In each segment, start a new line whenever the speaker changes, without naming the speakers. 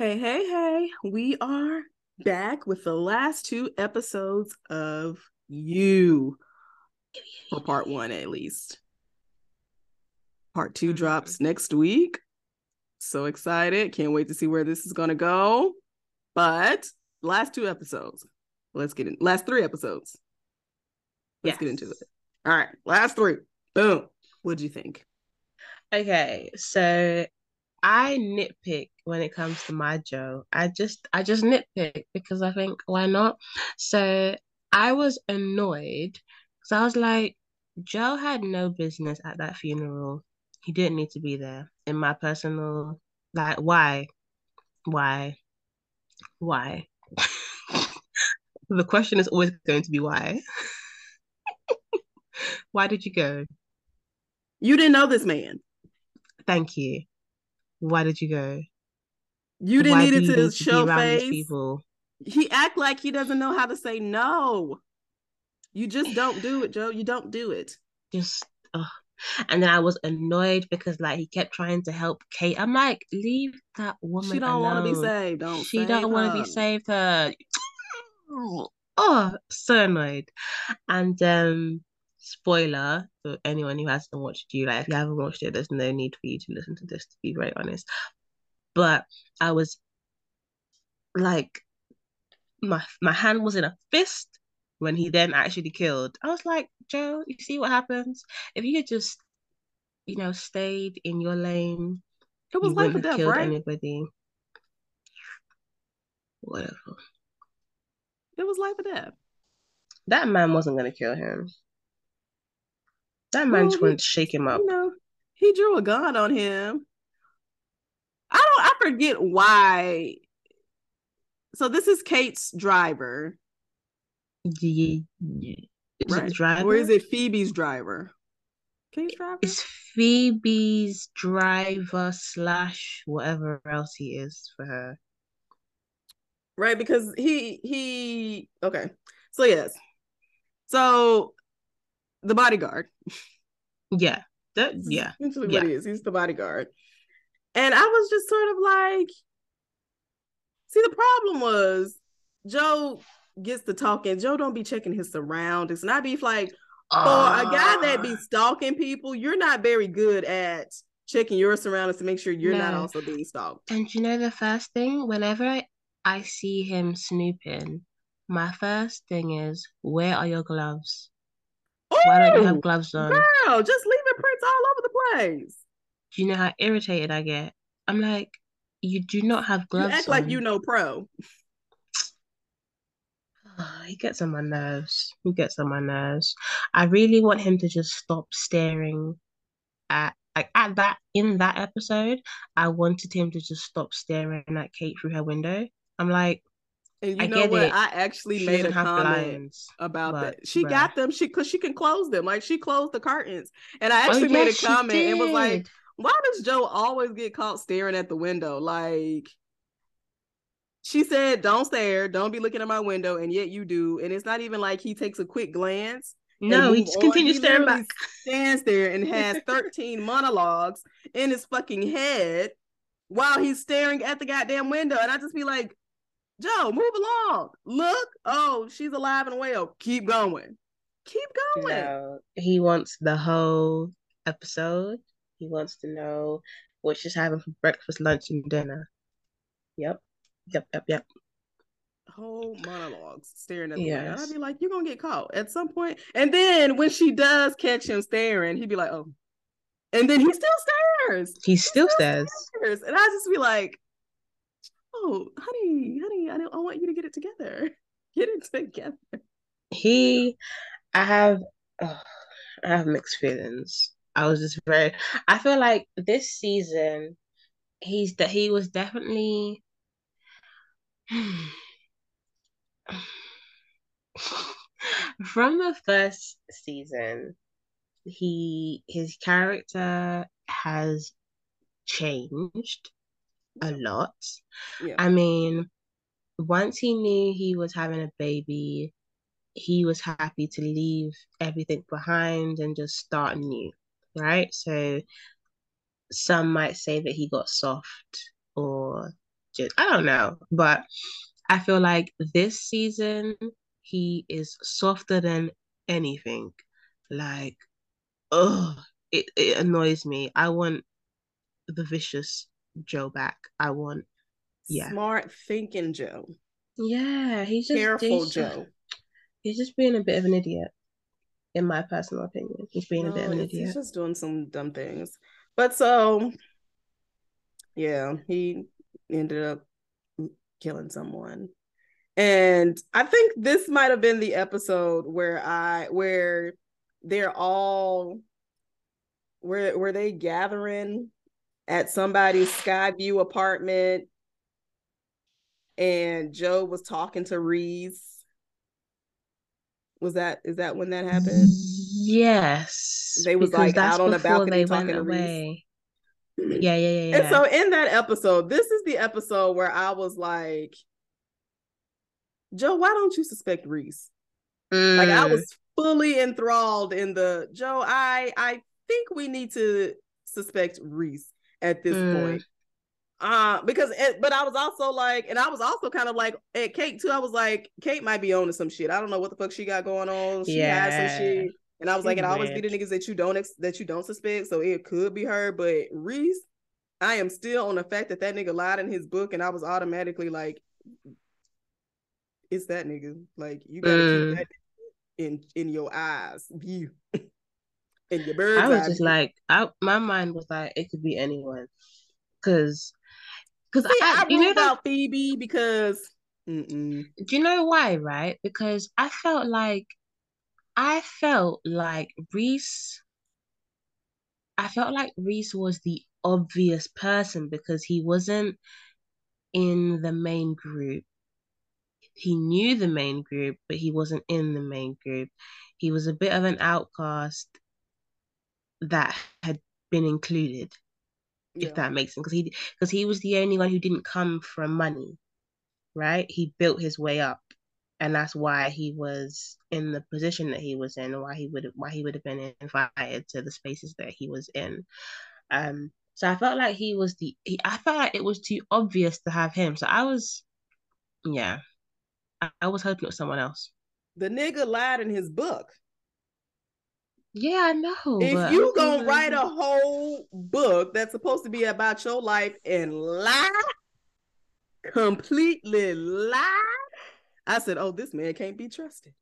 Hey, hey, hey. We are back with the last two episodes of You for part one, at least. Part 2
Mhm.
drops next week. So excited. Can't wait to see where this is going to go. But last two episodes. Let's get in. Last three episodes. Let's get into it. All right. Last three. Boom. What'd you think?
Okay, so I nitpick when it comes to my Joe. I just I just nitpick because I think why not? So I was annoyed because I was like, Joe had no business at that funeral. He didn't need to be there. In my personal, like, why? Why? Why? The question is always going to be why. Why did you go?
You didn't know this man.
Thank you. Why did you go?
You didn't need it to
need
show
these
face.
people?
he act like he doesn't know how to say no. You just don't do it, Joe. You don't do it.
just ugh. and then I was annoyed because like he kept trying to help Kate. I'm like, leave that woman
She don't want to be saved. Don't
She don't want to be saved her. Oh, so annoyed. And um spoiler for anyone who hasn't watched you, like if you haven't watched it, there's no need for you to listen to this to be very honest. But I was like my my hand was in a fist when he then actually killed. I was like, Joe, you see what happens? If you had just, you know, stayed in your lane,
It was life or death, right?
anybody. Whatever.
It was life or death.
That man wasn't gonna kill him. That man
Well,
just wanted to shake him up.
you know, he drew a gun on him. I don't. I forget why. So this is Kate's driver,
Yeah. is
right? Or is it Phoebe's driver? Kate's driver.
It's Phoebe's driver slash whatever else he is for her.
right because he he okay so yes so the bodyguard
Yeah. That yeah.
essentially
Yeah.
what he is he's the bodyguard and i was just sort of like see the problem was joe gets to talking joe don't be checking his surroundings and i be like for a guy that be
Ah,
stalking people you're not very good at checking your surroundings to make sure you're not also being stalked
And you know the first thing, whenever I see him snooping, my first thing is, where are your gloves? Why don't you have gloves on?
girl just leaving prints all over the place
Do you know how irritated I get? I'm like, you do not have
you
gloves
act like you
on.
know pro
He gets on my nerves. He gets on my nerves. I really want him to just stop staring at like at that in that episode. I wanted him to just stop staring at Kate through her window. I'm like,
And you
I
know what?
it.
I actually
She
made a comment about
but
that. She
bruh.
got them. She because she can close them. Like she closed the curtains. And I
Oh
actually made a
yes,
comment and was like, why does Joe always get caught staring at the window? Like she said, don't stare, don't be looking at my window, and yet you do. And it's not even like he takes a quick glance
No, he just continues
He
staring back.
stands there and has 13 monologues in his fucking head while he's staring at the goddamn window. And I just be like, Joe, move along. Look. Oh, she's alive and well. Keep going. Keep going.
No, he wants the whole episode. He wants to know what she's having for breakfast, lunch, and dinner. Yep. Yep, yep, yep.
Whole monologues staring at the. And I'd be like, you're gonna get caught at some point. And then when she does catch him staring, he'd be like, oh. And then he still stares.
He
He
still
still
stares.
stares. And I just be like, oh, honey, honey, I don't I want you to get it together. Get it together.
He, I have, ugh, I have mixed feelings. I was just very, I feel like this season, he's that he was definitely, from the first season, he his character has changed a lot.
Yeah.
I mean, once he knew he was having a baby, he was happy to leave everything behind and just start new, right? So some might say that he got soft or just I don't know, but I feel like this season he is softer than anything. Like, oh, it, it annoys me. I want the vicious Joe back. I want yeah.
Smart thinking Joe.
Yeah, he's just
careful he's Joe.
he's just being a bit of an idiot, in my personal opinion. He's being no, a bit of an idiot.
He's just doing some dumb things. But so yeah, he ended up killing someone. And I think this might have been the episode where I where they're all where were they gathering at somebody's Skyview apartment and Joe was talking to Rhys. Was that is that when that happened?
Yes.
They was like out on the balcony talking to
away. Rhys. Yeah, yeah, yeah, yeah.
And so in that episode, this is the episode where I was like, Joe, why don't you suspect Rhys? Mm. Like I mm. was fully enthralled in the Joe, I I think we need to suspect Rhys at this mm. point. Uh, because it, but I was also like, and I was also kind of like at Kate too. I was like, Kate might be on to some shit. I don't know what the fuck she got going on. She yeah. has some shit. And I was like, and I always be the niggas that you don't ex- that you don't suspect, so it could be her. But Rhys, I am still on the fact that that nigga lied in his book, and I was automatically like, it's that nigga. Like you gotta mm. keep that in in your eyes view. in your bird.
I was just view. like, I my mind was like, it could be anyone, because
because I, I you know about Phoebe because mm-mm.
do you know why? Right? Because I felt like I felt like Rhys. I felt like Rhys was the obvious person because he wasn't in the main group. He knew the main group, but he wasn't in the main group. He was a bit of an outcast that had been included yeah. if that makes sense because he because he was the only one who didn't come from money right? He built his way up and that's why he was in the position that he was in why he would why he would have been invited to the spaces that he was in. Um so i felt like he was the he, i felt like it was too obvious to have him so i was yeah I, I was hoping it was someone else.
The nigga lied in his book
yeah, I know.
If you gonna write a whole book that's supposed to be about your life and lie, completely lie, I said, "Oh, this man can't be trusted."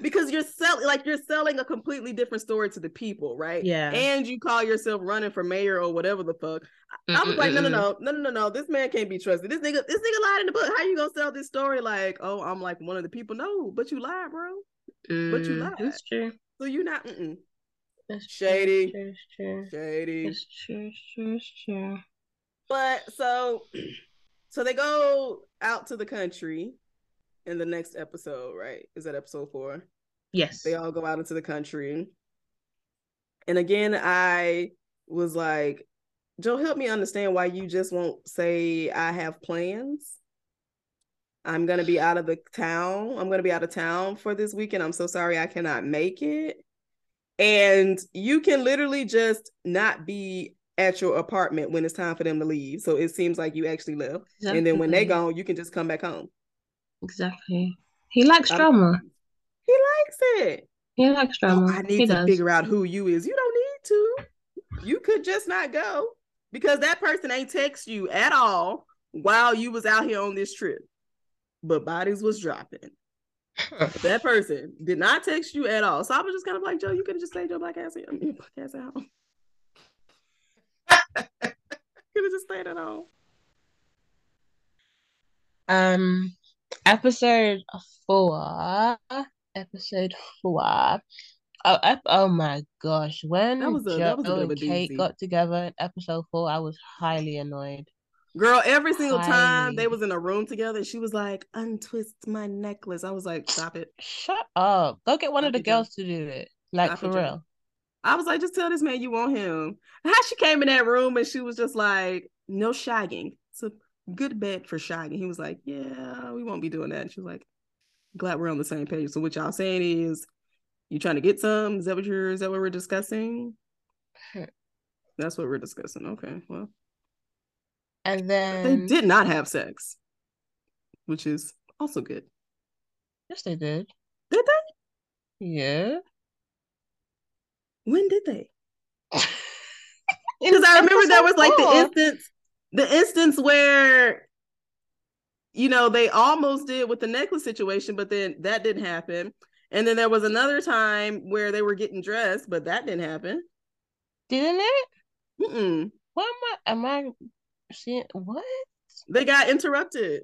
Because you're selling, like you're selling a completely different story to the people, right?
Yeah.
And you call yourself running for mayor or whatever the fuck. Mm-mm-mm. I was like, no, no, no, no, no, no, no. This man can't be trusted. This nigga, this nigga lied in the book. How you gonna sell this story? Like, oh, I'm like one of the people. No, but you lied, bro. Mm, but you mm, lied.
That's true.
So you're not It's shady.
True, true.
Shady.
It's true, true, true.
But so so they go out to the country in the next episode, right? Is that episode four?
Yes.
They all go out into the country. And again, I was like, Joe, help me understand why you just won't say I have plans. I'm gonna be out of the town. I'm gonna be out of town for this weekend. I'm so sorry I cannot make it. And you can literally just not be at your apartment when it's time for them to leave. So it seems like you actually left. Exactly. And then when they gone, you can just come back home.
Exactly. He likes drama.
He likes it.
He likes oh, drama.
Oh, I need he to does. figure out who you is. You don't need to. You could just not go because that person ain't text you at all while you was out here on this trip but bodies was dropping. that person did not text you at all. So I was just kind of like, Joe, you could have just stayed your black ass, your black ass at home. could have just stayed at home.
Um, episode four. Episode four. Oh, ep- oh my gosh! When that was a, Joe that was a and Kate got together in episode four, I was highly annoyed.
Girl, every single time they was in a room together, she was like, untwist my necklace. I was like, stop it.
Shut up. Go get one stop of the girls to do it. Like stop for it, real.
I was like, just tell this man you want him. How she came in that room and she was just like, no shagging. It's a good bed for shagging. He was like, Yeah, we won't be doing that. And she was like, Glad we're on the same page. So what y'all saying is you trying to get some? Is that what you're is that what we're discussing? That's what we're discussing. Okay. Well.
And then
they did not have sex, which is also good.
Yes, they did.
Did they?
Yeah.
When did they? Because I remember that was like the instance, the instance where, you know, they almost did with the necklace situation, but then that didn't happen. And then there was another time where they were getting dressed, but that didn't happen.
Didn't it?
Mm-mm.
What am I? Am I seeing what?
They got interrupted.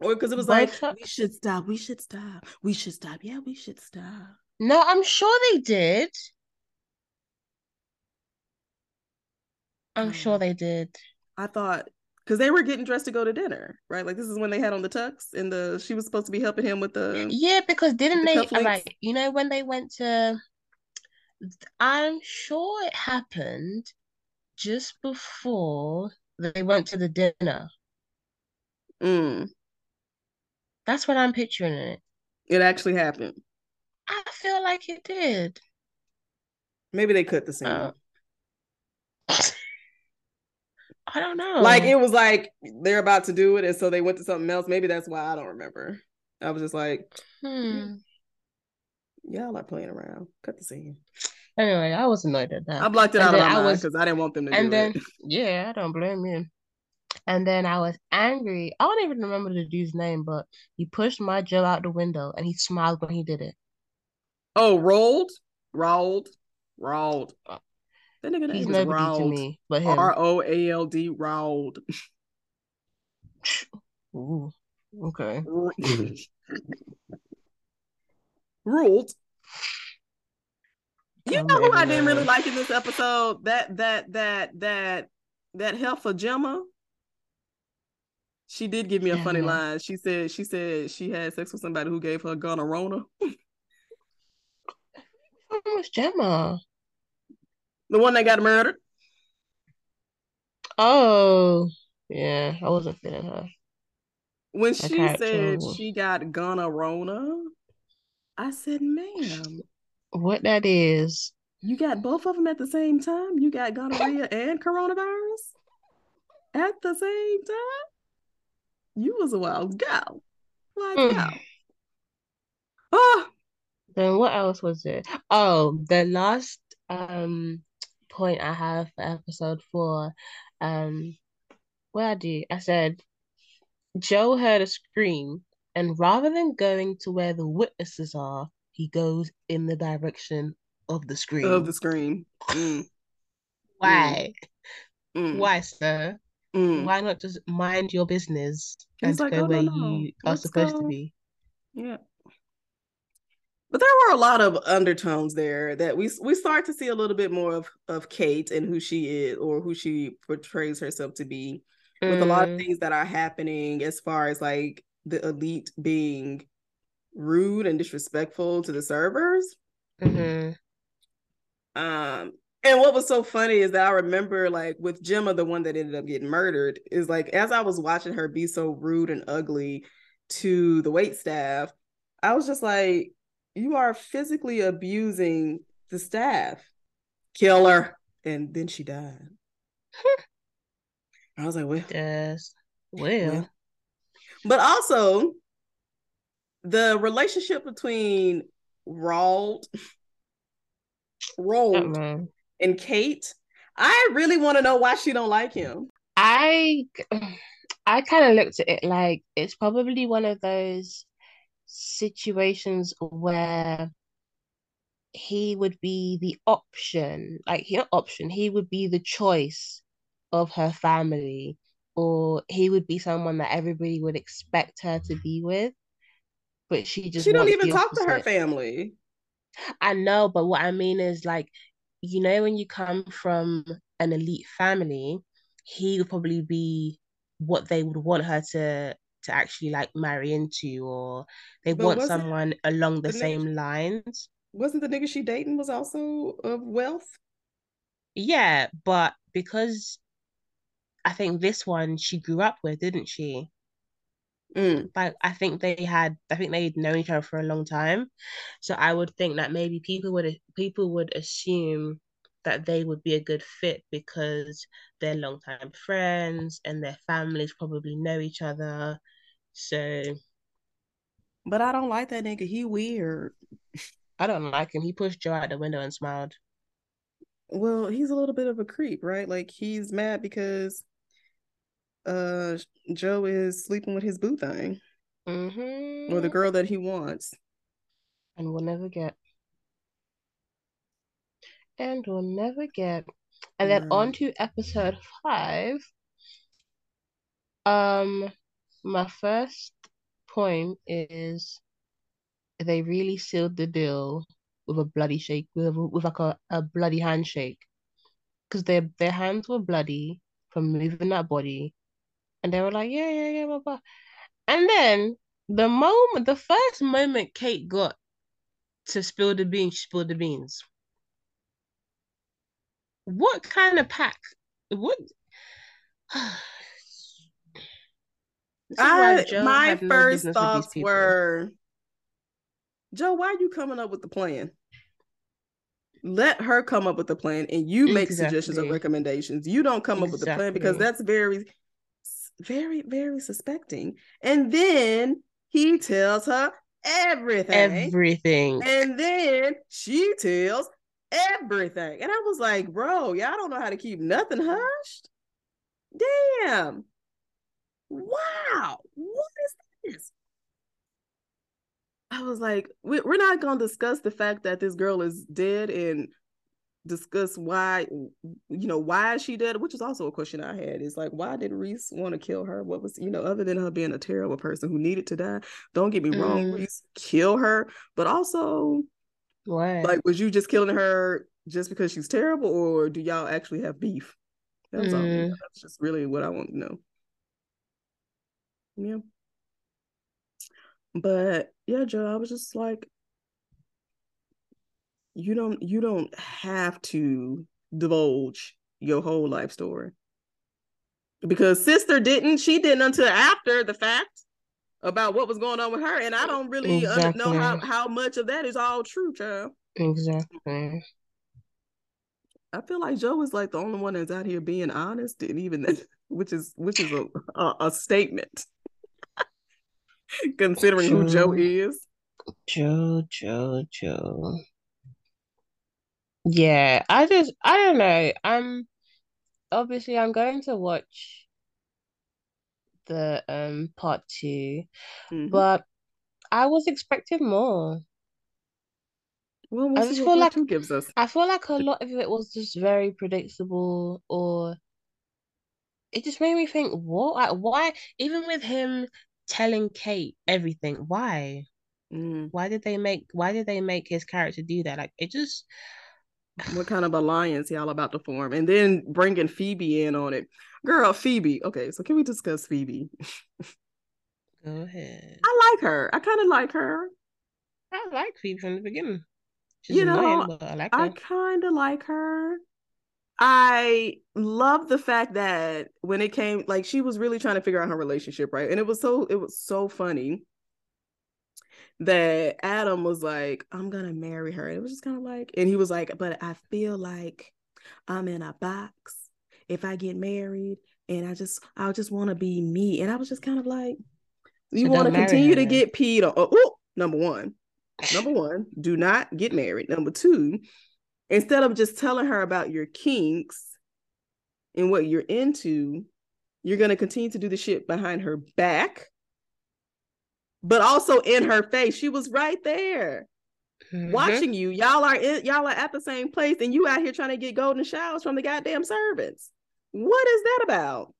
Or because it was Both like, we should stop, we should stop, we should stop. Yeah, we should stop.
No, I'm sure they did. I'm sure um, they did.
I thought because they were getting dressed to go to dinner, right? Like this is when they had on the tux, and the she was supposed to be helping him with the
yeah. Because didn't the they like you know when they went to? I'm sure it happened just before they went to the dinner.
Mm.
That's what I'm picturing it.
It actually happened.
I feel like it did.
Maybe they cut the scene. Uh,
I don't know.
Like it was like they're about to do it, and so they went to something else. Maybe that's why I don't remember. I was just like,
hmm.
y'all are playing around. Cut the scene.
Anyway, I was annoyed at that.
I blocked it and out of my mind because I didn't want them to
and
do
then,
it.
Yeah, I don't blame you. And then I was angry. I don't even remember the dude's name, but he pushed my Joe out the window and he smiled when he did it.
Oh, rolled, rolled, rolled.
Uh, that nigga He's name is Roald. to me, but him.
R O A L D Roald.
Ooh, okay.
Ruled. You know who I didn't really like in this episode? That that that that that heifer Gemma. She did give me a funny line. She said she said she had sex with somebody who gave her a Rona.
Who was Gemma?
The one that got murdered.
Oh, yeah. I wasn't feeling her.
When she said she got gonorrhea, I said, ma'am.
What that is.
You got both of them at the same time? You got gonorrhea and coronavirus at the same time? You was a wild gal. Like mm. gal. Oh.
Then what else was it? Oh, the last um point I have for episode four, um, where I do, I said, Joe heard a scream, and rather than going to where the witnesses are, he goes in the direction of the screen.
Of the scream. Mm.
Why? Mm. Why, sir? Mm. Why not just mind your business and like, go oh, where no, no. you Let's are supposed go. to be?
Yeah. But there were a lot of undertones there that we we start to see a little bit more of of Kate and who she is or who she portrays herself to be mm. with a lot of mm. things that are happening as far as like the elite being rude and disrespectful to the servers.
Mm-hmm.
Um, and what was so funny is that I remember like with Gemma, the one that ended up getting murdered, is like as I was watching her be so rude and ugly to the wait staff, I was just like, you are physically abusing the staff. Kill her. And then she died. I was like, well.
Yes. Well. well.
But also, the relationship between Roald uh-huh. and Kate, I really want to know why she don't like him.
I I kind of looked at it like it's probably one of those situations where he would be the option, like he not option, he would be the choice of her family, or he would be someone that everybody would expect her to be with. But she just
she don't even talk to her family.
I know, but what I mean is like, you know, when you come from an elite family, he would probably be what they would want her to to actually like marry into or they but want someone along the, the same nigga, lines.
Wasn't the nigga she dating was also of wealth?
Yeah, but because I think this one she grew up with, didn't she?
Mm.
Like I think they had, I think they'd known each other for a long time, so I would think that maybe people would people would assume that they would be a good fit because they're longtime friends and their families probably know each other. So
But I don't like that nigga. He weird.
I don't like him. He pushed Joe out the window and smiled.
Well, he's a little bit of a creep, right? Like he's mad because uh Joe is sleeping with his boo thing
Mm-hmm.
or the girl that he wants.
And we'll never get. And we'll never get. And then on to episode five. Um, my first point is they really sealed the deal with a bloody shake, with, a- with like a, a bloody handshake. Because their their hands were bloody from moving that body. And they were like, yeah, yeah, yeah, blah, blah. And then the moment, the first moment Kate got to spill the beans, she spilled the beans. What kind of pack? What?
I my
no
first
these
thoughts were Joe, why are you coming up with the plan? Let her come up with the plan and you make suggestions or recommendations. You don't come up with the plan because that's very very, very suspecting. And then he tells her everything.
Everything.
And then she tells everything. And I was like, bro, y'all don't know how to keep nothing hushed. Damn. Wow. What is this? I was like, we- we're not going to discuss the fact that this girl is dead and discuss why, you know, why she dead, which is also a question I had. Is like, why did Rhys want to kill her? What was, you know, other than her being a terrible person who needed to die? Don't get me wrong,
Mm.
Rhys kill her, but also
Why?
like, was you just killing her just because she's terrible, or do y'all actually have beef? That was all.
Mm.
That's just really what I want to know. Yeah. But yeah, Joe, I was just like, you don't you don't have to divulge your whole life story. Because sister didn't, she didn't until after the fact about what was going on with her. And I don't really un- know how, how much of that is all true, child.
Exactly.
I feel like Joe is like the only one that's out here being honest, and even that, which is which is a a, a statement, considering who Joe is.
Joe, Joe, Joe. Yeah, I just I don't know. I'm obviously I'm going to watch the um part two,
Mhm.
but I was expecting more.
Well, we'll
I just feel like
gives us.
I feel like a lot of it was just very predictable, or it just made me think, what? Like, why? Even with him telling Kate everything, why?
Mm.
Why did they make? Why did they make his character do that? Like, it just.
What kind of alliance y'all about to form, and then bringing Phoebe in on it, girl. Phoebe. Okay, so can we discuss Phoebe?
Go ahead.
I like her. I kind of like her.
I like Phoebe from the beginning. She's
You know,
annoying, but I like
I kind of like her. I love the fact that when it came, like she was really trying to figure out her relationship, right? And it was so it was so funny that Adam was like, "I'm gonna marry her." It was just kind of like, and he was like, "But I feel like I'm in a box if I get married, and I just I just want to be me." And I was just kind of like, "You want to continue
her
to get peed on?" Oh, oh, number one, number one, do not get married. Number two, instead of just telling her about your kinks and what you're into, you're going to continue to do the shit behind her back, but also in her face. She was right there
Mhm.
watching you. Y'all are in, y'all are at the same place, and you out here trying to get golden showers from the goddamn servants. What is that about?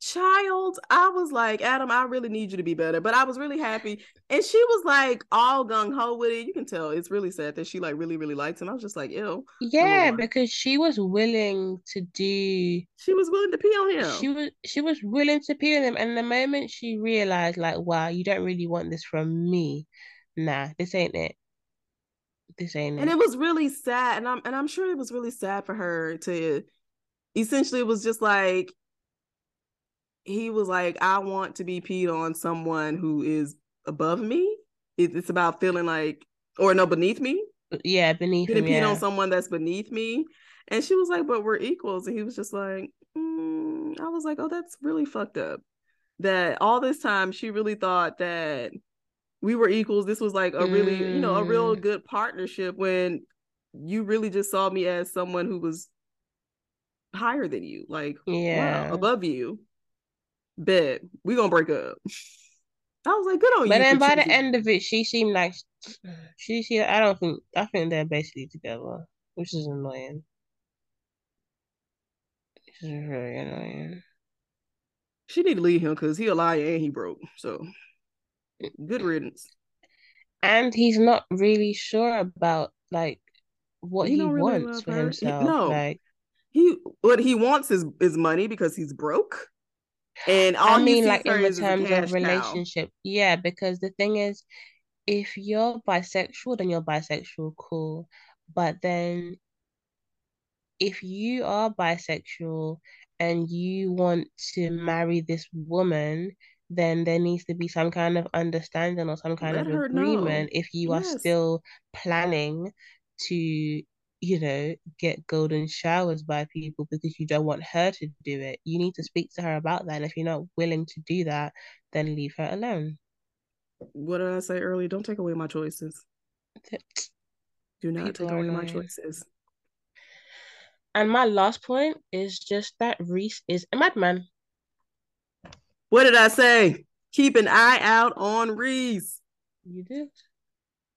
Child, I was like, Adam, I really need you to be better. But I was really happy. And she was like all gung ho with it. You can tell it's really sad that she like really, really likes him. I was just like, ew.
Yeah, because she was willing to do.
She was willing to pee on him.
She was she was willing to peel him, and the moment she realized, like, wow, you don't really want this from me. Nah, this ain't it. This ain't it.
and
it.
it was really sad and i'm and i'm sure it was really sad for her to essentially it was just like he was like i want to be peed on someone who is above me it's about feeling like or no beneath me
yeah, beneath
Gonna
him.
pee
Yeah.
on someone that's beneath me. And she was like, but we're equals. And he was just like, mm. I was like, oh, that's really fucked up. That all this time she really thought that we were equals. This was like a really, you know, a real
Mm.
good partnership when you really just saw me as someone who was higher than you. Like,
Yeah.
wow, above you. Bet we gonna break up. I was like, good on
But
you.
then by the end of it, she seemed like she she I don't think I think they're basically together, which is annoying. Which is really annoying.
she need to leave him because he a liar and he broke. So good riddance.
And he's not really sure about like what
He
he,
really
wants for
her.
Himself.
no.
Like
He what he wants is is money because he's broke. And all
I mean like in terms of relationship. Yeah, because the thing is if you're bisexual, then you're bisexual, cool. But then if you are bisexual and you want to marry this woman, then there needs to be some kind of understanding or some kind
Let
of
her know.
agreement if you are still planning to, you know, get golden showers by people because you don't want her to do it. You need to speak to her about that. And if you're not willing to do that, then leave her alone.
What did I say earlier? Don't take away my choices. Do not
People
take away my choices.
And my last point is just that Rhys is a madman.
What did I say? Keep an eye out on Rhys.
You did.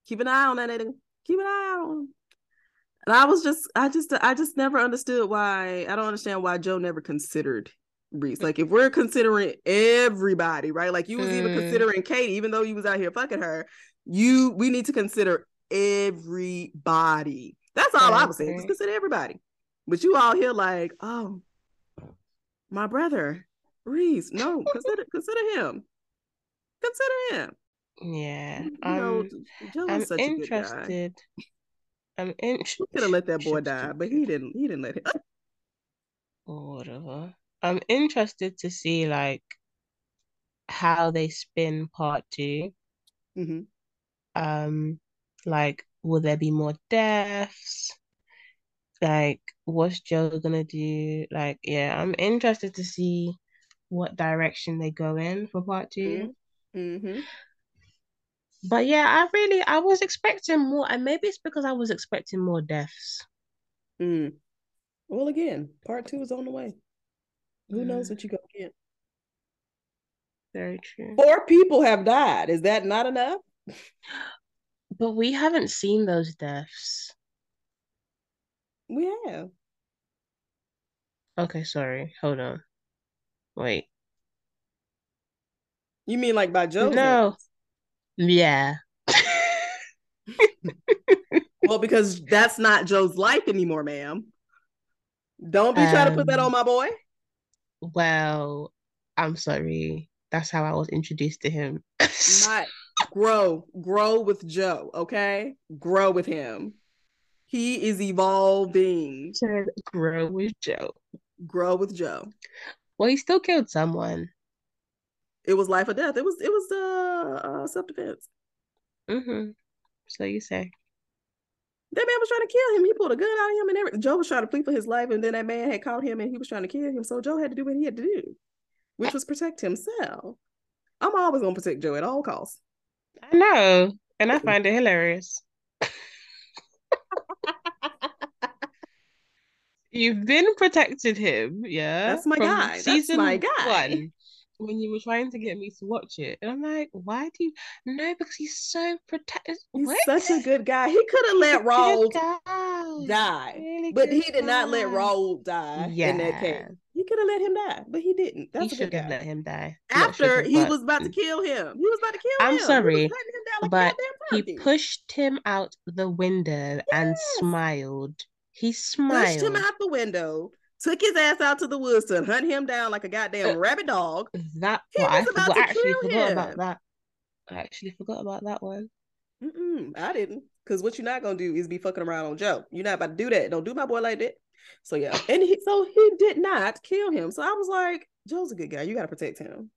Keep an eye on that nigga. Keep an eye out on him. And I was just, I just, I just never understood why. I don't understand why Joe never considered Rhys. Like, if we're considering everybody, right? Like, you was even
Mm.
considering Katie, even though you was out here fucking her. You, we need to consider everybody. That's all I,
I
was saying. Just consider everybody. But you all here like, oh, my brother Rhys. No, consider consider him. Consider him.
Yeah.
You know, Joe
I'm
is such a good guy.
interested. I'm in.
He could have let that boy die, but he didn't. He didn't let him.
Or whatever. I'm interested to see like how they spin part two.
hmm
Um, like, will there be more deaths? Like, what's Joe gonna do? Like, yeah, I'm interested to see what direction they go in for part two.
hmm
But yeah, I really I was expecting more, and maybe it's because I was expecting more deaths.
Mm. Well, again, part two is on the way. Who knows
Mm.
what you gonna get?
Very true.
Four people have died. Is that not enough?
But we haven't seen those deaths.
We have.
Okay, sorry. Hold on. Wait.
You mean like by Joe's
No.
hands?
Yeah.
Well, because that's not Joe's life anymore, ma'am. Don't be trying to put that
Um,
on my boy.
Well, I'm sorry. That's how I was introduced to him.
Not grow, grow with Joe. Okay, grow with him. He is evolving.
Grow with Joe.
Grow with Joe.
Well, he still killed someone.
It was life or death. It was it was uh, uh self defense.
hmm So you say.
That man was trying to kill him. He pulled a gun out of him and everything. Joe was trying to plead for his life, and then that man had caught him and he was trying to kill him. So Joe had to do what he had to do, which was protect himself. I'm always gonna protect Joe at all costs.
I know. And I find it hilarious. You've been protecting him, yeah?
That's my guy. That's
season
my guy.
one when you were trying to get me to watch it. And I'm like, why do you no, because he's so protective.
He's
What?
such a good guy. He could have let Raul die,
Really
but he did not let
guy.
Raul die in that case. He could have let him die, but he didn't. That's
He
a good guy.
let him die.
After he was about to mm. kill him, he was about to kill him.
I'm
him. He was
sorry,
down like
but he pushed him out the window and smiled. He smiled.
pushed him out the window, took his ass out to the woods to hunt him down like a goddamn uh, rabbit dog.
That
He
well, I
was about
forgot,
to
actually
kill
forgot about that. I actually forgot about that one.
Mm-mm, I didn't. Because what you're not gonna do is be fucking around on Joe. You're not about to do that. Don't do my boy like that. So yeah, and he so he did not kill him. So I was like, Joe's a good guy. You gotta protect him.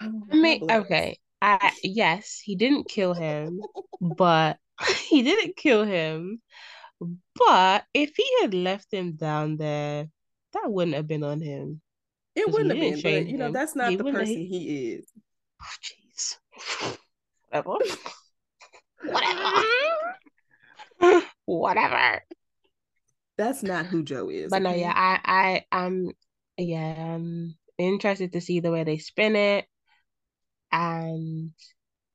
I
oh, mean,
okay. I yes, he didn't kill him, but he didn't kill him. But if he had left him down there, that wouldn't have been on him.
It wouldn't have been, but you know, that's not
He
the person he is.
Oh, jeez. Whatever. Whatever. Whatever.
That's not who Joe is.
But no, yeah, I, I, I'm, yeah, I'm interested to see the way they spin it, and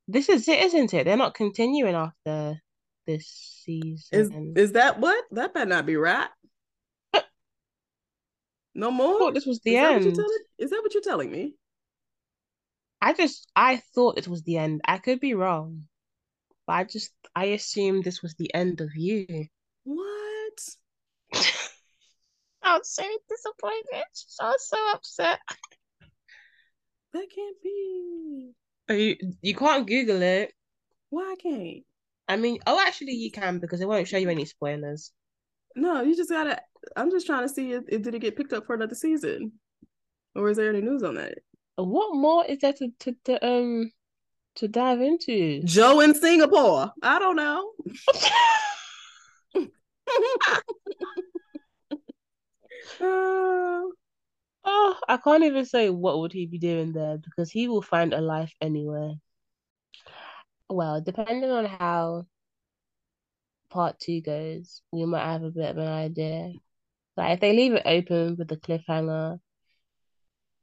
this is it, isn't it? They're not continuing after this
Is
season.
Is, is that what? That better not be right. No
I
more.
thought this was the
is that what you're
end.
telling? Is that what you're telling me?
I just, I thought it was the end. I could be wrong, but I just, I assumed this was the end of you.
What?
I was so disappointed. I was so upset.
That can't be.
You, you can't Google it.
Why I can't?
I mean, oh, actually, you can because it won't show you any spoilers.
No, you just gotta. I'm just trying to see if, if did it get picked up for another season, or is there any news on that?
What more is there to, to, to um to dive into?
Joe in Singapore. I don't know. Uh,
Oh, I can't even say what would he be doing there because he will find a life anywhere. Well, depending on how part two goes, we might have a bit of an idea. Like if they leave it open with the cliffhanger,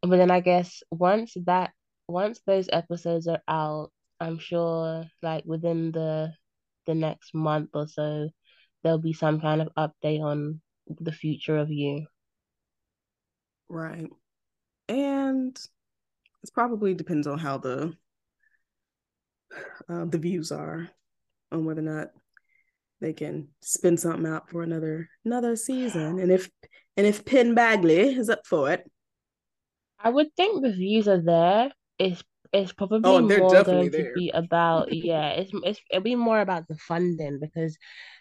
but then I guess once that once those episodes are out, I'm sure like within the the next month or so, there'll be some kind of update on the future of you.
right. And it probably depends on how the uh, the views are on whether or not they can spin something out for another another season. And if and if Penn Badgley is up for it,
I would think the views are there. It's it's probably
Oh,
more going to be about yeah, it's it's it'll be more about the funding because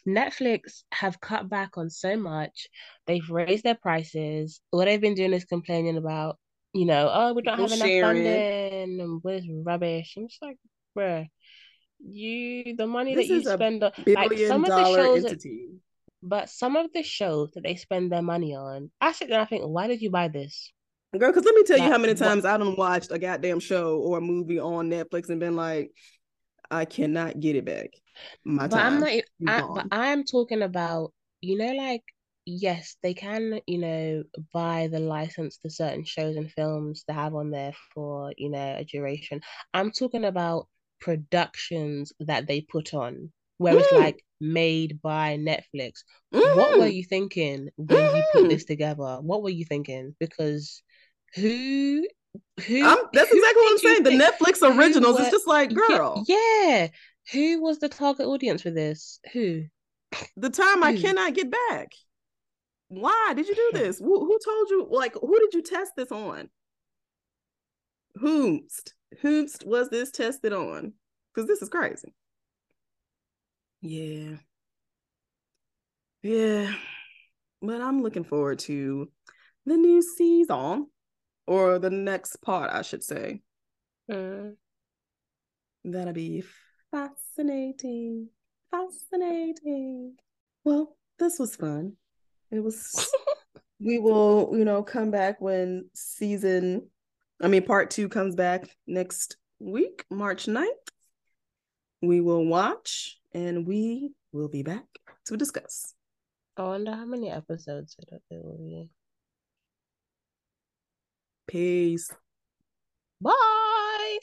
Netflix have cut back on so much. They've raised their prices. What they've been doing is complaining about, you know, oh, we don't
People
have enough
sharing.
funding and what is rubbish. I'm just like, bruh, you the money
this
that you spend on like
billion
some of the
dollar
shows that
entity.
but some of the shows that they spend their money on, I sit there and I think, why did you buy this?
Girl, because let me tell you how many
what-
times I don't watched a goddamn show or a movie on Netflix and been like, I cannot get it back. My
But
time.
I'm not. I, but I'm talking about, you know, like yes, they can, you know, buy the license to certain shows and films to have on there for, you know, a duration. I'm talking about productions that they put on, where it's
Mm.
like made by Netflix. What were
Mm.
you thinking when you put
Mm.
this together? What were you thinking? Because who, who?
I'm, that's
who
exactly what I'm saying. The Netflix originals
were-
is just like, girl,
yeah. Who was the target audience for this? Who?
the time I cannot get back. Why did you do this? Who, who told you? Like, who did you test this on? Whomst? Whomst was this tested on? Because this is crazy. Yeah. Yeah. But I'm looking forward to the new season or the next part, I should say.
Mm.
That'll be fascinating. Fascinating. Well, this was fun. It was, we will, you know, come back when season, I mean, part two comes back next week, March 9th. We will watch and we will be back to discuss.
I wonder how many episodes it will be.
Peace. Bye.